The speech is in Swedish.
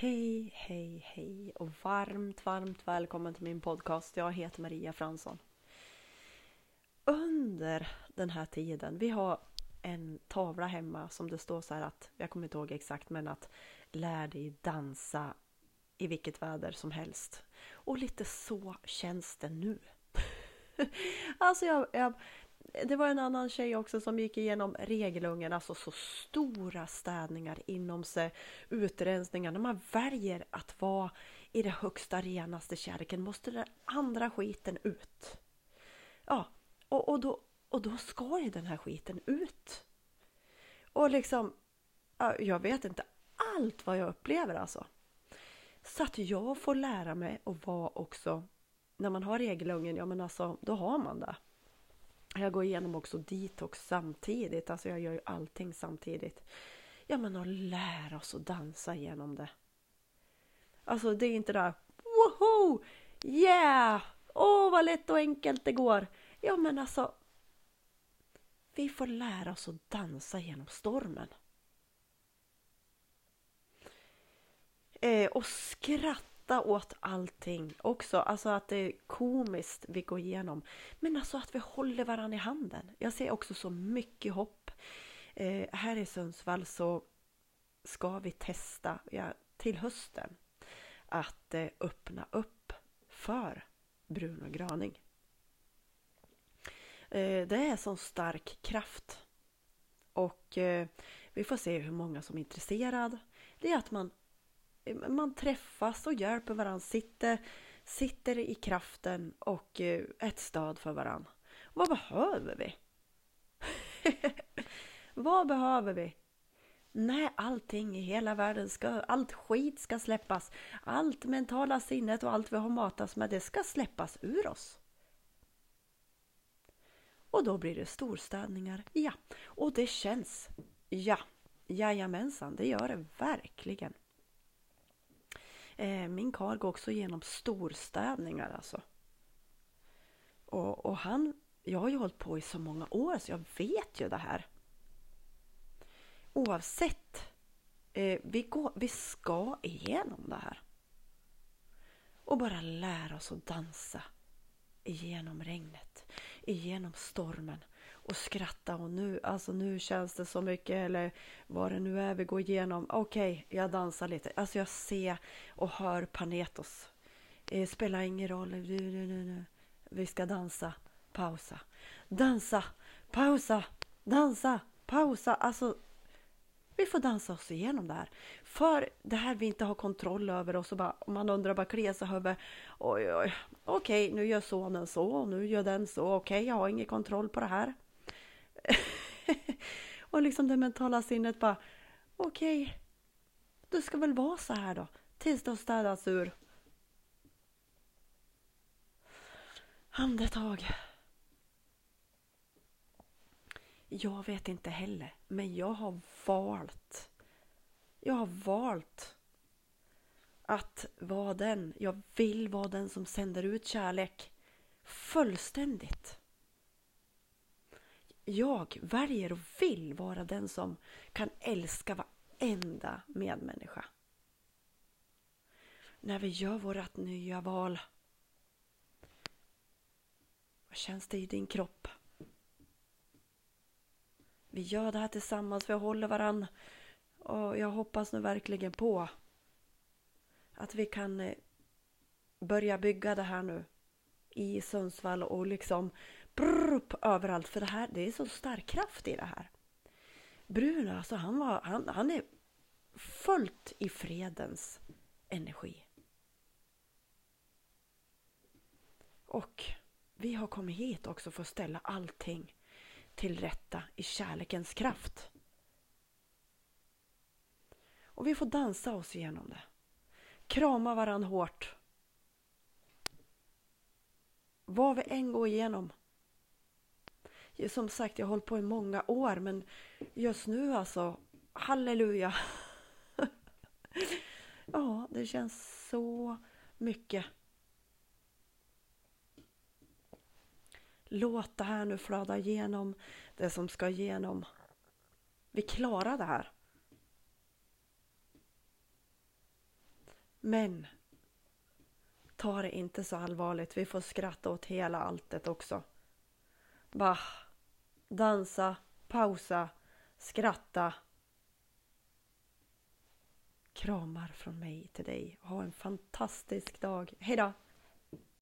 Hej, hej, hej och varmt, varmt välkommen till min podcast. Jag heter Maria Fransson. Under den här tiden, vi har en tavla hemma som det står så här att, jag kommer inte ihåg exakt, men att lär dig dansa i vilket väder som helst. Och lite så känns det nu. alltså jag, jag, det var en annan tjej också som gick igenom regelungen, alltså så stora städningar inom sig, utrensningar. När man väljer att vara i det högsta, renaste kärleken måste den andra skiten ut. Ja, och, och, då, och då ska ju den här skiten ut. Och liksom, jag vet inte allt vad jag upplever alltså. Så att jag får lära mig att vara också, när man har regelungen, ja men alltså, då har man det. Jag går igenom också detox samtidigt, alltså jag gör ju allting samtidigt. Ja men att lära oss att dansa genom det. Alltså det är inte det där woho! Yeah! Åh oh, vad lätt och enkelt det går! Ja men alltså vi får lära oss att dansa genom stormen. Eh, och skratta skratta åt allting också. Alltså att det är komiskt vi går igenom. Men alltså att vi håller varandra i handen. Jag ser också så mycket hopp. Eh, här i Sundsvall så ska vi testa ja, till hösten att eh, öppna upp för Bruno graning. Eh, det är sån stark kraft. Och eh, vi får se hur många som är intresserade. Det är att man man träffas och hjälper varandra, sitter, sitter i kraften och eh, ett stöd för varandra. Vad behöver vi? Vad behöver vi? Nej, allting i hela världen ska, allt skit ska släppas. Allt mentala sinnet och allt vi har matats med, det ska släppas ur oss. Och då blir det storstädningar, ja. Och det känns, ja. Jajamensan, det gör det verkligen. Eh, min karl går också igenom storstädningar alltså. Och, och han, jag har ju hållit på i så många år så jag vet ju det här. Oavsett, eh, vi, går, vi ska igenom det här. Och bara lära oss att dansa igenom regnet, igenom stormen och skratta och nu, alltså nu känns det så mycket eller vad det nu är vi går igenom. Okej, okay, jag dansar lite. Alltså jag ser och hör Panetos. Eh, spelar ingen roll. Vi ska dansa, pausa. Dansa, pausa, dansa, pausa. Alltså vi får dansa oss igenom det här. För det här vi inte har kontroll över och så bara, man undrar bara kliar sig över. Oj, oj, okej, nu gör sonen så och nu gör den så. Okej, jag har ingen kontroll på det här. och liksom det mentala sinnet bara, okej, okay, det ska väl vara så här då, tills det har städats ur. Andetag. Jag vet inte heller, men jag har valt. Jag har valt att vara den. Jag vill vara den som sänder ut kärlek fullständigt jag väljer och vill vara den som kan älska varenda medmänniska. När vi gör vårt nya val. Vad känns det i din kropp? Vi gör det här tillsammans, vi håller varann. Och jag hoppas nu verkligen på att vi kan eh, börja bygga det här nu i Sundsvall och liksom brrp, överallt. För det här, det är så stark kraft i det här. Bruno, alltså han, var, han, han är fullt i fredens energi. Och vi har kommit hit också för att ställa allting till rätta i kärlekens kraft. Och vi får dansa oss igenom det. Krama varann hårt. Vad vi än går igenom som sagt, jag har hållit på i många år men just nu alltså, halleluja! ja, det känns så mycket. Låt det här nu flöda igenom det som ska igenom. Vi klarar det här. Men ta det inte så allvarligt. Vi får skratta åt hela alltet också. Bah, dansa, pausa, skratta. Kramar från mig till dig. Ha en fantastisk dag. Hejdå!